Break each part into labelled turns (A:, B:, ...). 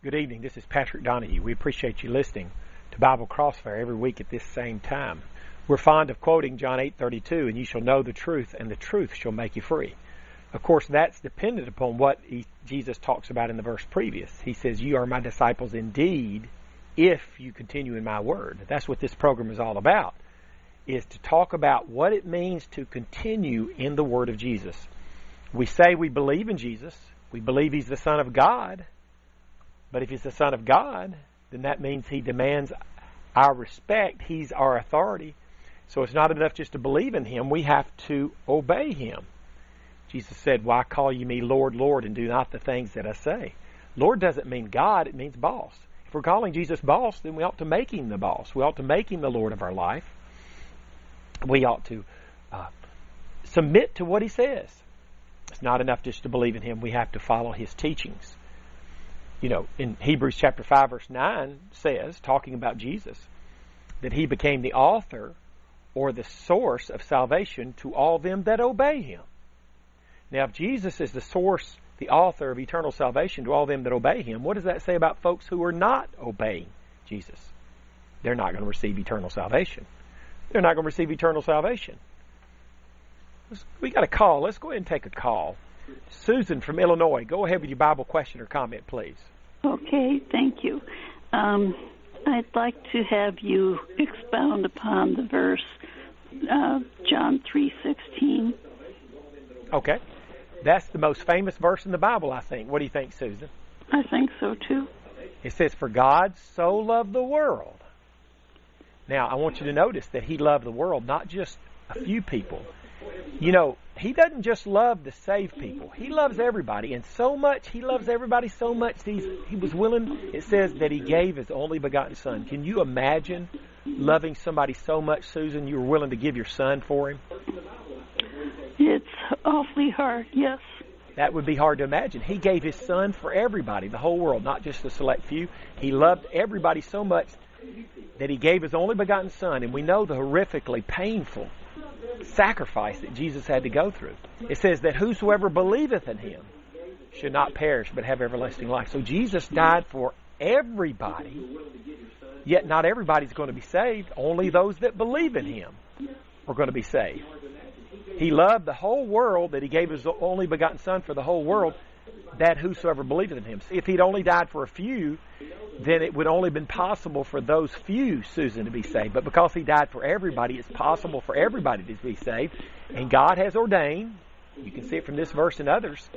A: Good evening. This is Patrick Donahue. We appreciate you listening to Bible Crossfire every week at this same time. We're fond of quoting John 8:32, and you shall know the truth, and the truth shall make you free. Of course, that's dependent upon what he, Jesus talks about in the verse previous. He says, "You are my disciples indeed, if you continue in my word." That's what this program is all about. Is to talk about what it means to continue in the word of Jesus. We say we believe in Jesus. We believe he's the Son of God. But if he's the Son of God, then that means he demands our respect. He's our authority. So it's not enough just to believe in him. We have to obey him. Jesus said, Why call you me Lord, Lord, and do not the things that I say? Lord doesn't mean God, it means boss. If we're calling Jesus boss, then we ought to make him the boss. We ought to make him the Lord of our life. We ought to uh, submit to what he says. It's not enough just to believe in him. We have to follow his teachings you know, in Hebrews chapter 5 verse 9 says, talking about Jesus, that he became the author or the source of salvation to all them that obey him. Now, if Jesus is the source, the author of eternal salvation to all them that obey him, what does that say about folks who are not obeying Jesus? They're not going to receive eternal salvation. They're not going to receive eternal salvation. We got a call. Let's go ahead and take a call. Susan from Illinois, go ahead with your Bible question or comment, please.
B: Okay, thank you. Um, I'd like to have you expound upon the verse uh, John three sixteen.
A: Okay, that's the most famous verse in the Bible, I think. What do you think, Susan?
B: I think so too.
A: It says, "For God so loved the world." Now, I want you to notice that He loved the world, not just a few people. You know, he doesn't just love to save people. He loves everybody. And so much, he loves everybody so much, he's, he was willing, it says that he gave his only begotten son. Can you imagine loving somebody so much, Susan, you were willing to give your son for him?
B: It's awfully hard, yes.
A: That would be hard to imagine. He gave his son for everybody, the whole world, not just a select few. He loved everybody so much that he gave his only begotten son. And we know the horrifically painful sacrifice that Jesus had to go through. It says that whosoever believeth in him should not perish but have everlasting life. So Jesus died for everybody, yet not everybody's going to be saved. Only those that believe in him are going to be saved. He loved the whole world that he gave his only begotten son for the whole world that whosoever believeth in him. If he'd only died for a few, then it would only have been possible for those few, Susan, to be saved. But because he died for everybody, it's possible for everybody to be saved. And God has ordained, you can see it from this verse and others,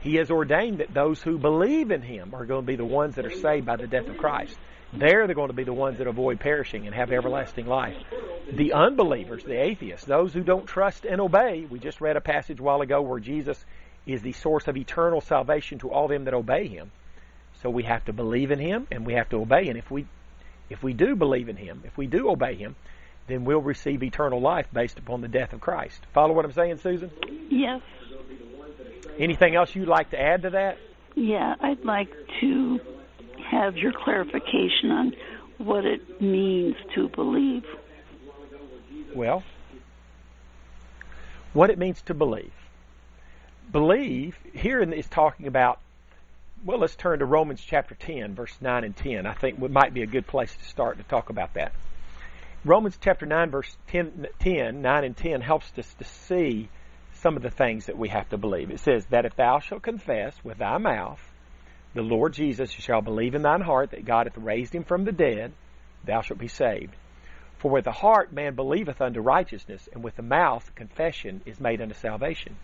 A: he has ordained that those who believe in him are going to be the ones that are saved by the death of Christ. They're going to be the ones that avoid perishing and have everlasting life. The unbelievers, the atheists, those who don't trust and obey, we just read a passage a while ago where Jesus is the source of eternal salvation to all them that obey him. So we have to believe in him and we have to obey. And if we if we do believe in him, if we do obey him, then we'll receive eternal life based upon the death of Christ. Follow what I'm saying, Susan?
B: Yes.
A: Anything else you'd like to add to that?
B: Yeah, I'd like to have your clarification on what it means to believe.
A: Well, what it means to believe believe here is talking about well let's turn to romans chapter 10 verse 9 and 10 i think it might be a good place to start to talk about that. Romans chapter 9 verse 10, 10 9 and 10 helps us to see some of the things that we have to believe. It says that if thou shalt confess with thy mouth the lord jesus you shall believe in thine heart that god hath raised him from the dead thou shalt be saved. For with the heart man believeth unto righteousness and with the mouth confession is made unto salvation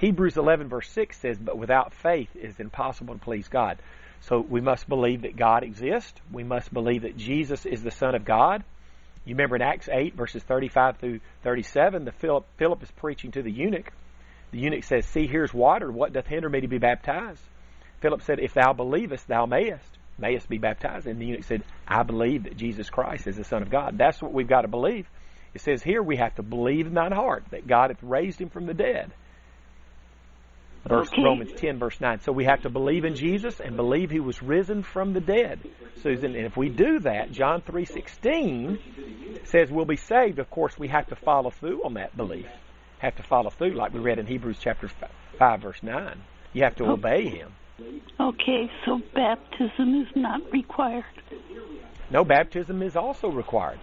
A: Hebrews 11 verse 6 says, but without faith it is impossible to please God. So we must believe that God exists. We must believe that Jesus is the Son of God. You remember in Acts 8 verses 35 through 37, the Philip, Philip is preaching to the eunuch. The eunuch says, see here's water. What doth hinder me to be baptized? Philip said, if thou believest, thou mayest. Mayest be baptized. And the eunuch said, I believe that Jesus Christ is the Son of God. That's what we've got to believe. It says here we have to believe in thine heart that God hath raised him from the dead verse
B: okay.
A: Romans 10 verse 9. So we have to believe in Jesus and believe he was risen from the dead. Susan, and if we do that, John 3:16 says we'll be saved. Of course, we have to follow through on that belief. Have to follow through like we read in Hebrews chapter 5 verse 9. You have to
B: oh.
A: obey him.
B: Okay, so baptism is not required.
A: No, baptism is also required.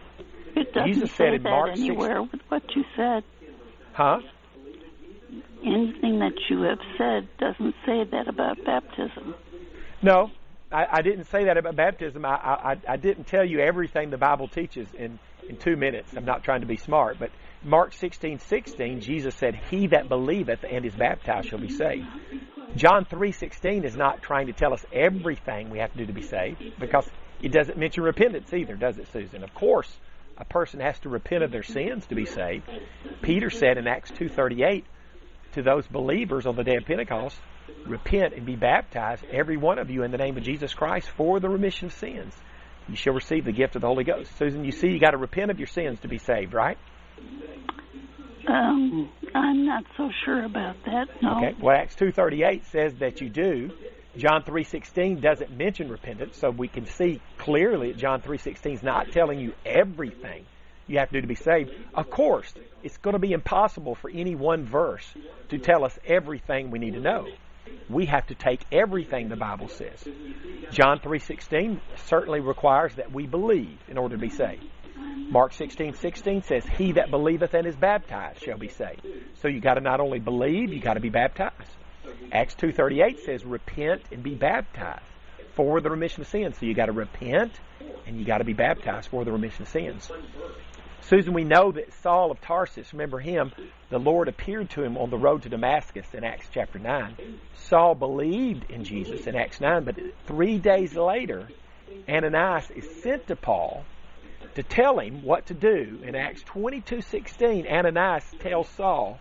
B: It doesn't
A: Jesus
B: say
A: said in
B: that
A: Mark
B: anywhere with what you said.
A: Huh?
B: Anything that you have said doesn't say that about baptism.
A: No, I, I didn't say that about baptism. I, I, I didn't tell you everything the Bible teaches in, in two minutes. I'm not trying to be smart, but Mark 16, 16, Jesus said, He that believeth and is baptized shall be saved. John 3:16 is not trying to tell us everything we have to do to be saved because it doesn't mention repentance either, does it, Susan? Of course, a person has to repent of their sins to be saved. Peter said in Acts 2:38 to those believers on the day of Pentecost, repent and be baptized every one of you in the name of Jesus Christ for the remission of sins. You shall receive the gift of the Holy Ghost. Susan, you see you got to repent of your sins to be saved, right?
B: Um, I'm not so sure about that. No.
A: Okay. Well, Acts 2:38 says that you do. John 3:16 doesn't mention repentance, so we can see clearly that John 3:16 is not telling you everything you have to do to be saved. Of course, it's going to be impossible for any one verse to tell us everything we need to know. We have to take everything the Bible says. John 3:16 certainly requires that we believe in order to be saved. Mark 16:16 says, "He that believeth and is baptized shall be saved." So you got to not only believe, you got to be baptized. Acts 2:38 says, "Repent and be baptized for the remission of sins." So you got to repent and you got to be baptized for the remission of sins. Susan, we know that Saul of Tarsus, remember him, the Lord appeared to him on the road to Damascus in Acts chapter 9. Saul believed in Jesus in Acts 9, but three days later, Ananias is sent to Paul to tell him what to do. In Acts 22:16, Ananias tells Saul,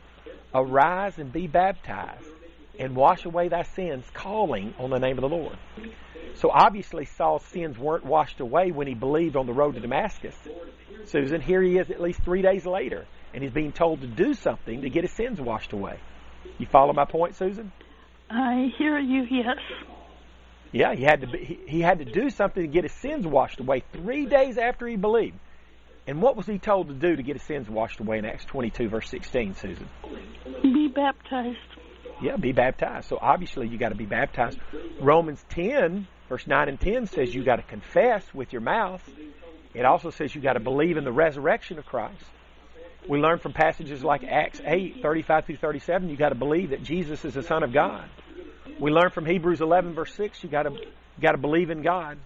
A: "Arise and be baptized, and wash away thy sins, calling on the name of the Lord." So obviously Saul's sins weren't washed away when he believed on the road to Damascus. Susan, here he is at least three days later, and he's being told to do something to get his sins washed away. You follow my point, Susan?
B: I hear you. Yes.
A: Yeah, he had to be, he, he had to do something to get his sins washed away three days after he believed. And what was he told to do to get his sins washed away in Acts 22, verse 16, Susan?
B: Be baptized.
A: Yeah, be baptized. So obviously you got to be baptized. Romans 10, verse 9 and 10 says you got to confess with your mouth. It also says you got to believe in the resurrection of Christ. We learn from passages like Acts 8, 35 through 37, you got to believe that Jesus is the Son of God. We learn from Hebrews 11, verse 6, you got to got to believe in God.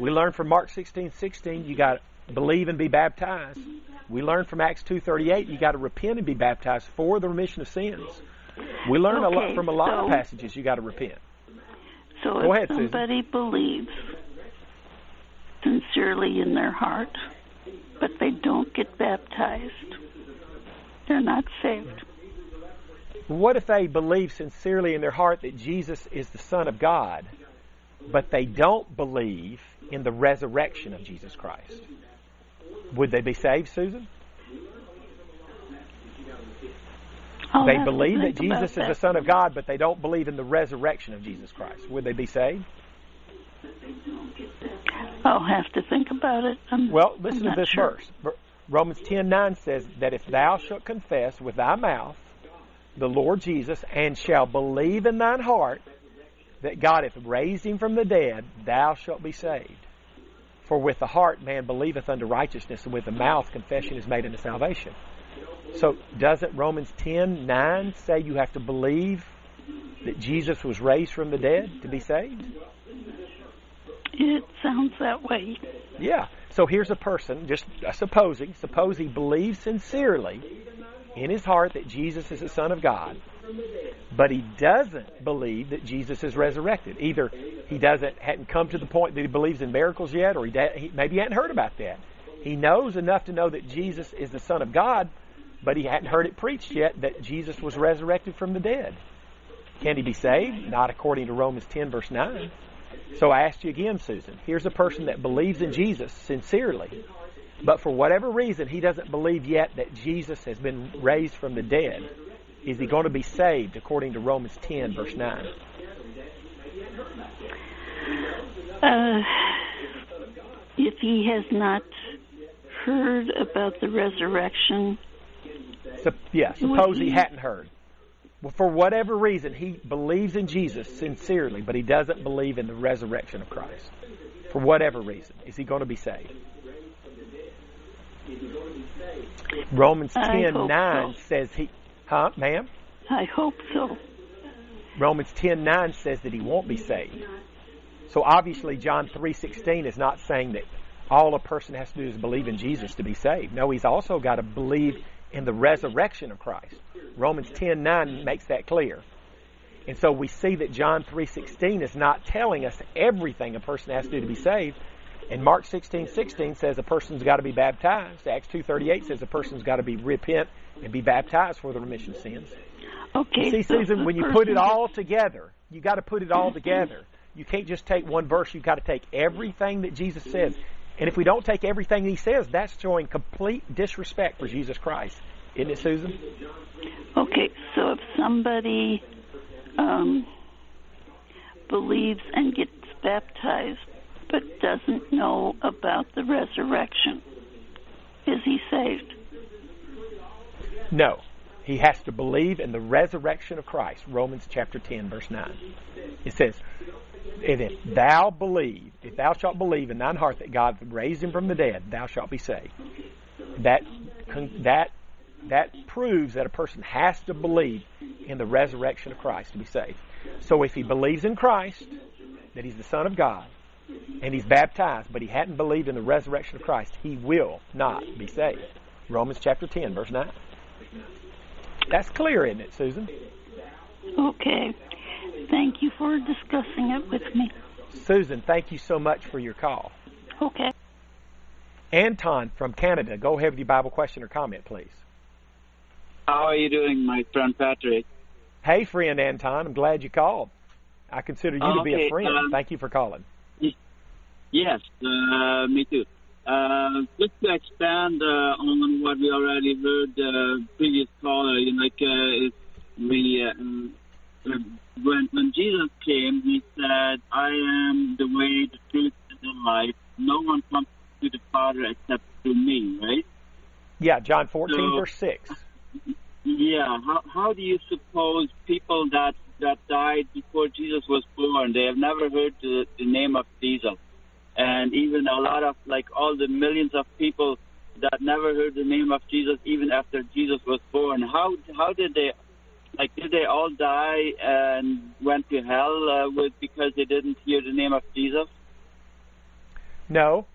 A: We learn from Mark 16, 16, you got to believe and be baptized. We learn from Acts 2:38, you got to repent and be baptized for the remission of sins. We learn
B: okay,
A: a lot from a lot
B: so,
A: of passages. You got to repent.
B: So
A: Go
B: if
A: ahead, Susan.
B: somebody believes sincerely in their heart, but they don't get baptized, they're not saved.
A: What if they believe sincerely in their heart that Jesus is the Son of God, but they don't believe in the resurrection of Jesus Christ? Would they be saved, Susan?
B: I'll
A: they believe that Jesus is the Son of God, but they don't believe in the resurrection of Jesus Christ. Would they be saved?
B: I'll have to think about it. I'm,
A: Well, listen to this
B: sure.
A: verse. Ver- Romans 10:9 says that if thou shalt confess with thy mouth the Lord Jesus and shall believe in thine heart that God hath raised him from the dead, thou shalt be saved. For with the heart man believeth unto righteousness, and with the mouth confession is made unto salvation. So doesn't Romans 10:9 say you have to believe that Jesus was raised from the dead to be saved?
B: It sounds that way.
A: Yeah. So here's a person, just supposing, suppose he believes sincerely in his heart that Jesus is the Son of God, but he doesn't believe that Jesus is resurrected. Either he doesn't hadn't come to the point that he believes in miracles yet, or he, he maybe hadn't heard about that. He knows enough to know that Jesus is the Son of God, but he hadn't heard it preached yet that Jesus was resurrected from the dead. Can he be saved? Not according to Romans 10, verse 9. So I asked you again, Susan. Here's a person that believes in Jesus sincerely, but for whatever reason he doesn't believe yet that Jesus has been raised from the dead. Is he going to be saved according to Romans 10, verse 9?
B: Uh, if he has not heard about the resurrection,
A: So, yeah, suppose he hadn't heard. Well, for whatever reason, he believes in Jesus sincerely, but he doesn't believe in the resurrection of Christ. For whatever reason, is he going to be saved? Romans ten nine
B: so.
A: says he, huh, ma'am?
B: I hope so.
A: Romans ten nine says that he won't be saved. So obviously, John three sixteen is not saying that all a person has to do is believe in Jesus to be saved. No, he's also got to believe in the resurrection of Christ. Romans ten nine makes that clear. And so we see that John 3.16 is not telling us everything a person has to do to be saved. And Mark 16:16 says a person's got to be baptized. Acts 2:38 says a person's got to be repent and be baptized for the remission of sins.
B: Okay.
A: You see, Susan, when you put it all together, you got to put it all together. You can't just take one verse. You've got to take everything that Jesus says. And if we don't take everything he says, that's showing complete disrespect for Jesus Christ. Isn't it, Susan?
B: Okay, so if somebody um, believes and gets baptized but doesn't know about the resurrection, is he saved?
A: No. He has to believe in the resurrection of Christ. Romans chapter 10, verse 9. It says, and if thou believe, if thou shalt believe in thine heart that God raised him from the dead, thou shalt be saved. That that that proves that a person has to believe in the resurrection of Christ to be saved. So if he believes in Christ, that he's the Son of God, and he's baptized, but he hadn't believed in the resurrection of Christ, he will not be saved. Romans chapter 10, verse 9. That's clear, isn't it, Susan?
B: Okay. Thank you for discussing it with me.
A: Susan, thank you so much for your call.
B: Okay.
A: Anton from Canada, go ahead with your Bible question or comment, please.
C: How are you doing, my friend Patrick?
A: Hey, friend Anton, I'm glad you called. I consider you to be a friend.
C: um,
A: Thank you for calling.
C: Yes, uh, me too. Uh, just to expand uh, on what we already heard the previous caller, you know, like uh, we uh, uh, when when Jesus came, he said, "I am the way, the truth, and the life. No one comes to the Father except through me." Right?
A: Yeah, John 14,
C: So-
A: verse 6.
C: Yeah. How how do you suppose people that that died before Jesus was born, they have never heard the, the name of Jesus, and even a lot of like all the millions of people that never heard the name of Jesus even after Jesus was born. How how did they like did they all die and went to hell uh, with because they didn't hear the name of Jesus?
A: No.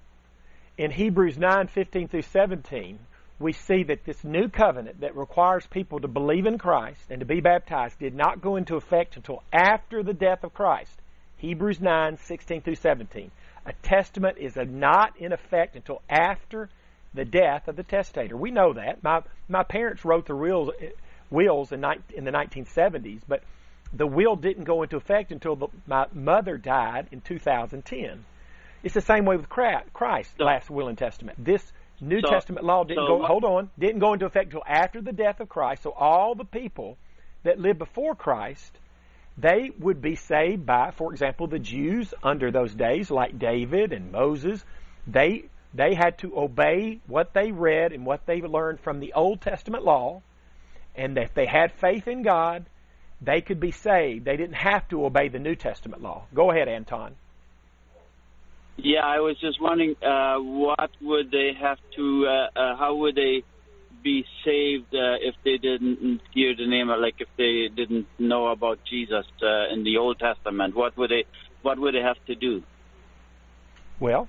A: In Hebrews 9, 15 through 17, we see that this new covenant that requires people to believe in Christ and to be baptized did not go into effect until after the death of Christ. Hebrews 9, 16 through 17. A testament is not in effect until after the death of the testator. We know that. My my parents wrote the wills, wills in, in the 1970s, but the will didn't go into effect until the, my mother died in 2010. It's the same way with Christ's last will and testament. This New
C: So-
A: Testament law didn't
C: so
A: go. Hold on, didn't go into effect until after the death of Christ. So all the people that lived before Christ, they would be saved by, for example, the Jews under those days, like David and Moses. They they had to obey what they read and what they learned from the Old Testament law, and if they had faith in God, they could be saved. They didn't have to obey the New Testament law. Go ahead, Anton.
C: Yeah, I was just wondering, uh, what would they have to, uh, uh, how would they be saved uh, if they didn't hear the name, like if they didn't know about Jesus uh, in the Old Testament? What would they, what would they have to do?
A: Well,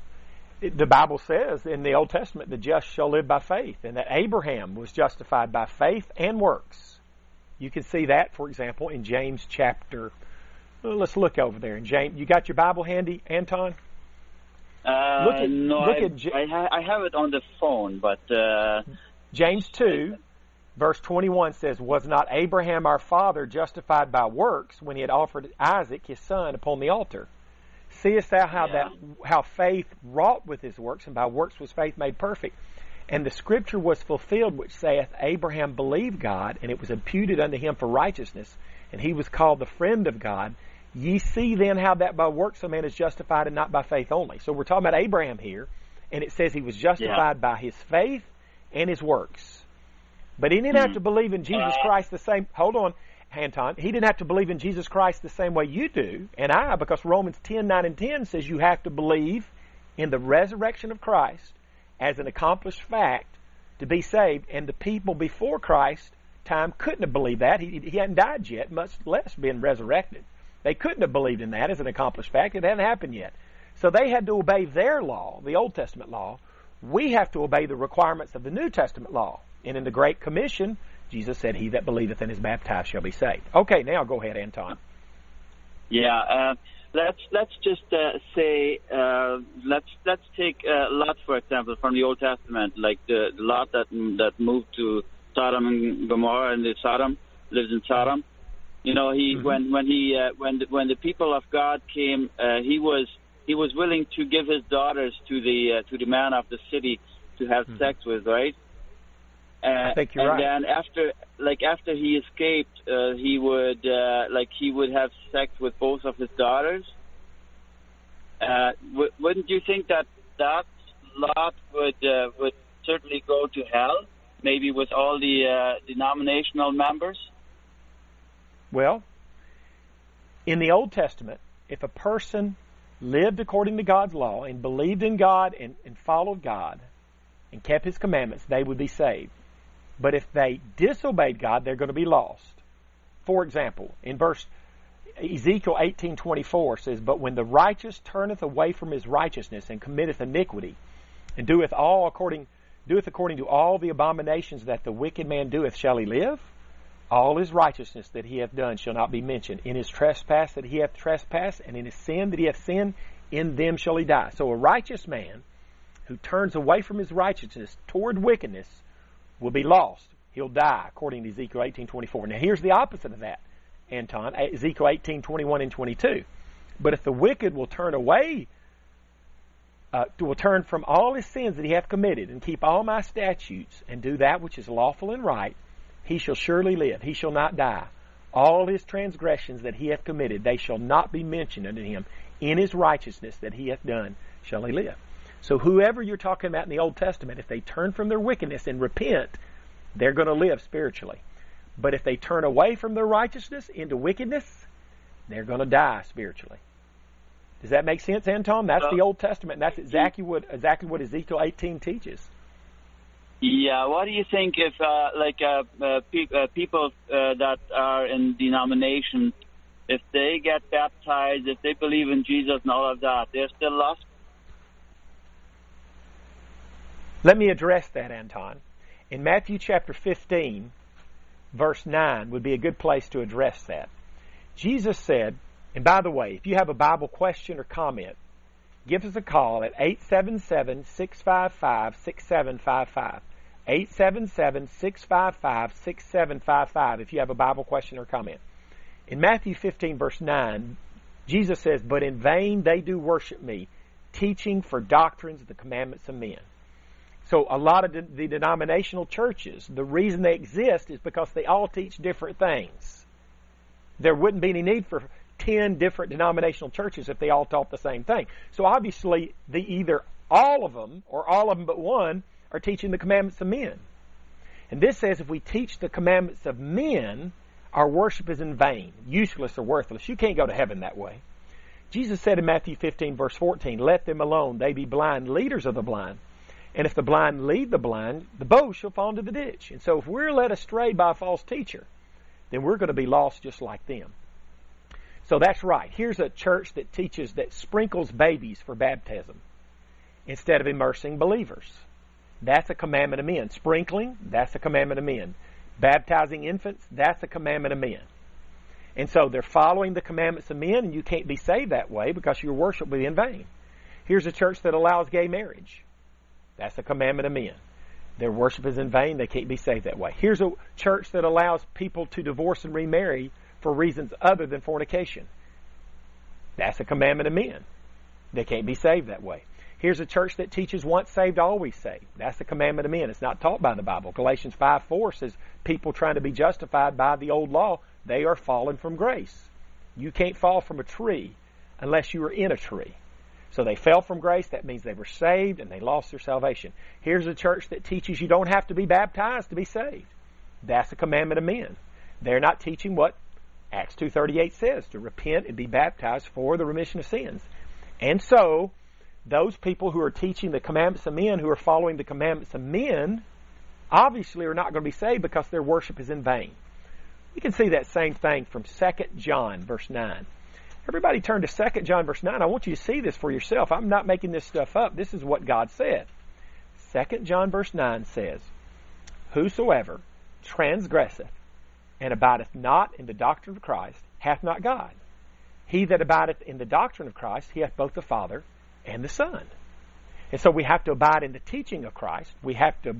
A: it, the Bible says in the Old Testament, the just shall live by faith, and that Abraham was justified by faith and works. You can see that, for example, in James chapter. well, let's look over there in James. You got your Bible handy, Anton?
C: Uh,
A: Look at-
C: no,
A: look
C: I,
A: at J-
C: I, ha- I have it on the phone, but uh,
A: James 2, verse 21 says, Was not Abraham our father justified by works when he had offered Isaac his son upon the altar? Seest thou how
C: Yeah.
A: that how faith wrought with his works, and by works was faith made perfect? And the scripture was fulfilled which saith, Abraham believed God, and it was imputed unto him for righteousness, and he was called the friend of God. Ye see then how that by works a man is justified and not by faith only. So we're talking about Abraham here, and it says he was justified by his faith and his works. But he didn't have hmm. to believe in Jesus Christ the same. Hold on. Anton, he didn't have to believe in Jesus Christ the same way you do and I, because Romans 10, 9, and 10 says you have to believe in the resurrection of Christ as an accomplished fact to be saved. And the people before Christ time couldn't have believed that. He, he hadn't died yet, much less been resurrected. They couldn't have believed in that as an accomplished fact. It hadn't happened yet. So they had to obey their law, the Old Testament law. We have to obey the requirements of the New Testament law. And in the Great Commission, Jesus said, He that believeth and is baptized shall be saved. Okay, now go ahead, Anton.
C: Yeah, uh, let's let's just uh, say uh, let's let's take uh, Lot for example from the Old Testament, like the, the Lot that that moved to Sodom and Gomorrah, and the Sodom lives in Sodom. You know, he mm-hmm. when when he uh, when the, when the people of God came, uh, he was he was willing to give his daughters to the uh, to the man of the city to have mm-hmm. sex with, right?
A: Uh, I think you're
C: and
A: right.
C: then after, like after he escaped, uh, he would uh, like he would have sex with both of his daughters. Uh, w- wouldn't you think that that Lot would uh, would certainly go to hell? Maybe with all the uh, denominational members.
A: Well, in the Old Testament, if a person lived according to God's law and believed in God and, and followed God and kept His commandments, they would be saved. But if they disobeyed God, they're going to be lost. For example, in verse Ezekiel 18:24 says, "But when the righteous turneth away from his righteousness and committeth iniquity, and doeth all according doeth according to all the abominations that the wicked man doeth, shall he live? All his righteousness that he hath done shall not be mentioned. In his trespass that he hath trespassed, and in his sin that he hath sinned, in them shall he die." So a righteous man who turns away from his righteousness toward wickedness will be lost. He'll die, according to Ezekiel 18:24. Now here's the opposite of that, Anton. Ezekiel 18:21 and 22. But if the wicked will turn away, uh, will turn from all his sins that he hath committed, and keep all my statutes, and do that which is lawful and right, he shall surely live. He shall not die. All his transgressions that he hath committed, they shall not be mentioned unto him. In his righteousness that he hath done, shall he live. So whoever you're talking about in the Old Testament, if they turn from their wickedness and repent, they're going to live spiritually. But if they turn away from their righteousness into wickedness, they're going to die spiritually. Does that make sense, Anton? That's the Old Testament. And that's exactly what exactly what Ezekiel 18 teaches.
C: Yeah. What do you think if, uh, like, uh, uh, pe- uh, people uh, that are in denomination, if they get baptized, if they believe in Jesus and all of that, they're still lost?
A: Let me address that, Anton. In Matthew chapter 15, verse 9 would be a good place to address that. Jesus said, and by the way, if you have a Bible question or comment, give us a call at 877-655-6755. 877-655-6755 if you have a Bible question or comment. In Matthew 15 verse 9, Jesus says, But in vain they do worship me, teaching for doctrines the commandments of men. So a lot of the denominational churches, the reason they exist is because they all teach different things. There wouldn't be any need for 10 different denominational churches if they all taught the same thing. So obviously, the either all of them or all of them but one are teaching the commandments of men. And this says if we teach the commandments of men, our worship is in vain, useless or worthless. You can't go to heaven that way. Jesus said in Matthew 15 verse 14, let them alone. They be blind leaders of the blind. And if the blind lead the blind, the bow shall fall into the ditch. And so if we're led astray by a false teacher, then we're going to be lost just like them. So that's right. Here's a church that teaches that sprinkles babies for baptism instead of immersing believers. That's a commandment of men. Sprinkling, that's a commandment of men. Baptizing infants, that's a commandment of men. And so they're following the commandments of men, and you can't be saved that way because your worship will be in vain. Here's a church that allows gay marriage. That's a commandment of men. Their worship is in vain. They can't be saved that way. Here's a church that allows people to divorce and remarry for reasons other than fornication. That's a commandment of men. They can't be saved that way. Here's a church that teaches once saved, always saved. That's the commandment of men. It's not taught by the Bible. Galatians 5 4 says people trying to be justified by the old law, they are fallen from grace. You can't fall from a tree unless you are in a tree. So they fell from grace. That means they were saved and they lost their salvation. Here's a church that teaches you don't have to be baptized to be saved. That's a commandment of men. They're not teaching what Acts 2.38 says to repent and be baptized for the remission of sins. And so, those people who are teaching the commandments of men, who are following the commandments of men, obviously are not going to be saved because their worship is in vain. We can see that same thing from 2 John verse 9. Everybody turn to 2 John verse 9. I want you to see this for yourself. I'm not making this stuff up. This is what God said. 2 John verse 9 says, Whosoever transgresseth and abideth not in the doctrine of Christ hath not God. He that abideth in the doctrine of Christ, he hath both the Father and the Son. And so we have to abide in the teaching of Christ. We have to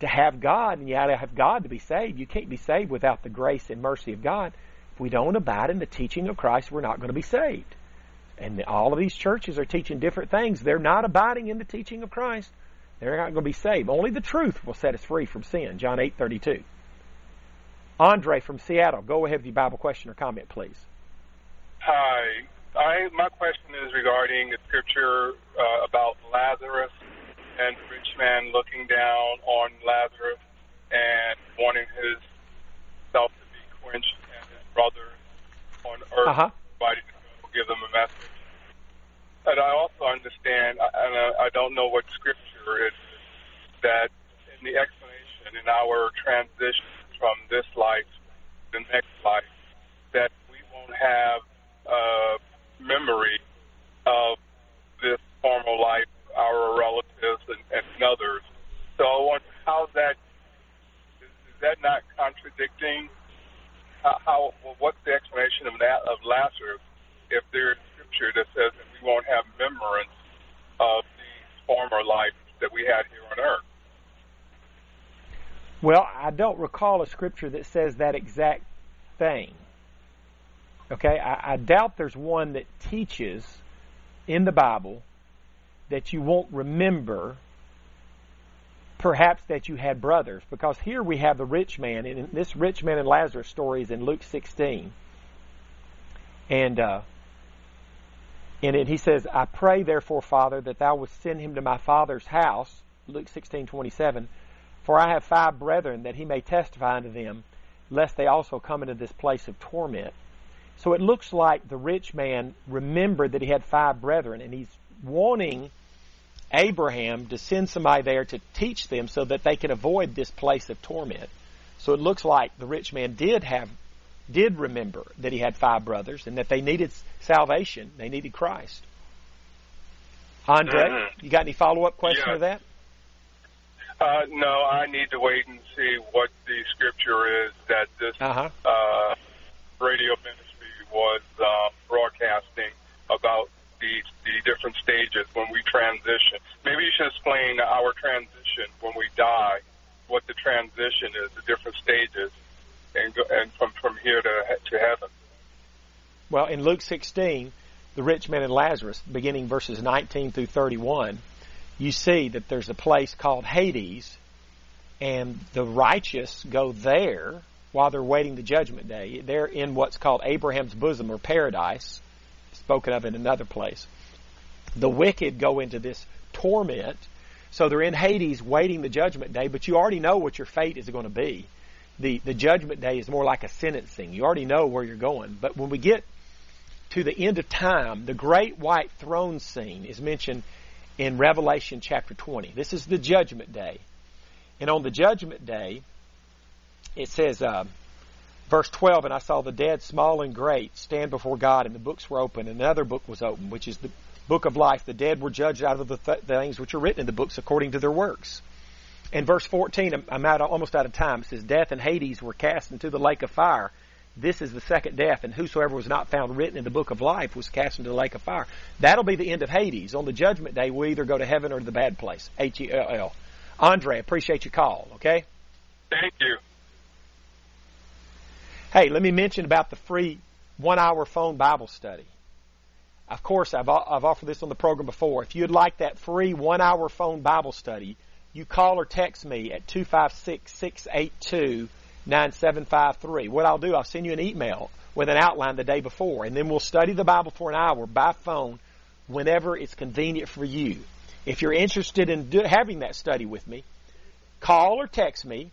A: to have God, and you have to have God to be saved. You can't be saved without the grace and mercy of God. If we don't abide in the teaching of Christ, we're not going to be saved. And all of these churches are teaching different things. They're not abiding in the teaching of Christ. They're not going to be saved. Only the truth will set us free from sin. John eight thirty two. Andre from Seattle, go ahead with your Bible question or comment, please.
D: Hi. I, my question is regarding the scripture uh, about Lazarus and the rich man looking down on Lazarus and wanting his self to be quenched and his brothers on earth uh-huh. invited to go give them a message. And I also understand, and I don't know what scripture it is, that in the explanation, in our transition from this life to the next life, that we won't have a memory of this former life our relatives and, and others. So I wonder how that is, is that not contradicting? How, how well, what's the explanation of that of Lazarus if there's scripture that says that we won't have remembrance of these former lives that we had here on earth?
A: Well, I don't recall a scripture that says that exact thing. Okay, I, I doubt there's one that teaches in the Bible that you won't remember perhaps that you had brothers. Because here we have the rich man and this rich man and lazarus story is in luke 16 and uh, in it he says i pray therefore father that thou wouldst send him to my father's house luke 16 27 for i have five brethren that he may testify unto them lest they also come into this place of torment so it looks like the rich man remembered that he had five brethren and he's wanting Abraham to send somebody there to teach them so that they can avoid this place of torment. So it looks like the rich man did have, did remember that he had five brothers and that they needed salvation. They needed Christ. Andre, mm-hmm. you got any follow up question yeah. to that?
D: Uh, no, I need to wait and see what the scripture is that this uh-huh. uh, radio ministry was uh, broadcasting about the, the different stages when we transition. Maybe you should explain our transition when we die, what the transition is, the different stages, and, go, and from, from here to, to heaven.
A: Well, in Luke 16, the rich man and Lazarus, beginning verses 19 through 31, you see that there's a place called Hades, and the righteous go there while they're waiting the judgment day. They're in what's called Abraham's bosom or paradise spoken of in another place. The wicked go into this torment. So they're in Hades waiting the judgment day, but you already know what your fate is going to be. The, the judgment day is more like a sentencing. You already know where you're going. But when we get to the end of time, the great white throne scene is mentioned in Revelation chapter 20. This is the judgment day. And on the judgment day, it says, uh, Verse 12, and I saw the dead, small and great, stand before God, and the books were open, and another book was open, which is the book of life. The dead were judged out of the th- things which are written in the books according to their works. In verse 14, I'm out, almost out of time. It says, Death and Hades were cast into the lake of fire. This is the second death, and whosoever was not found written in the book of life was cast into the lake of fire. That'll be the end of Hades. On the judgment day, we either go to heaven or to the bad place. H E L L. Andre, appreciate your call, okay?
D: Thank you.
A: Hey, let me mention about the free one hour phone Bible study. Of course, I've, I've offered this on the program before. If you'd like that free one hour phone Bible study, you call or text me at 256 682 9753. What I'll do, I'll send you an email with an outline the day before, and then we'll study the Bible for an hour by phone whenever it's convenient for you. If you're interested in do, having that study with me, call or text me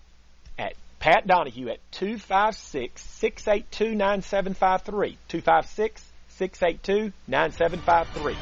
A: at Pat Donahue at 256 682 9753. 256 682 9753.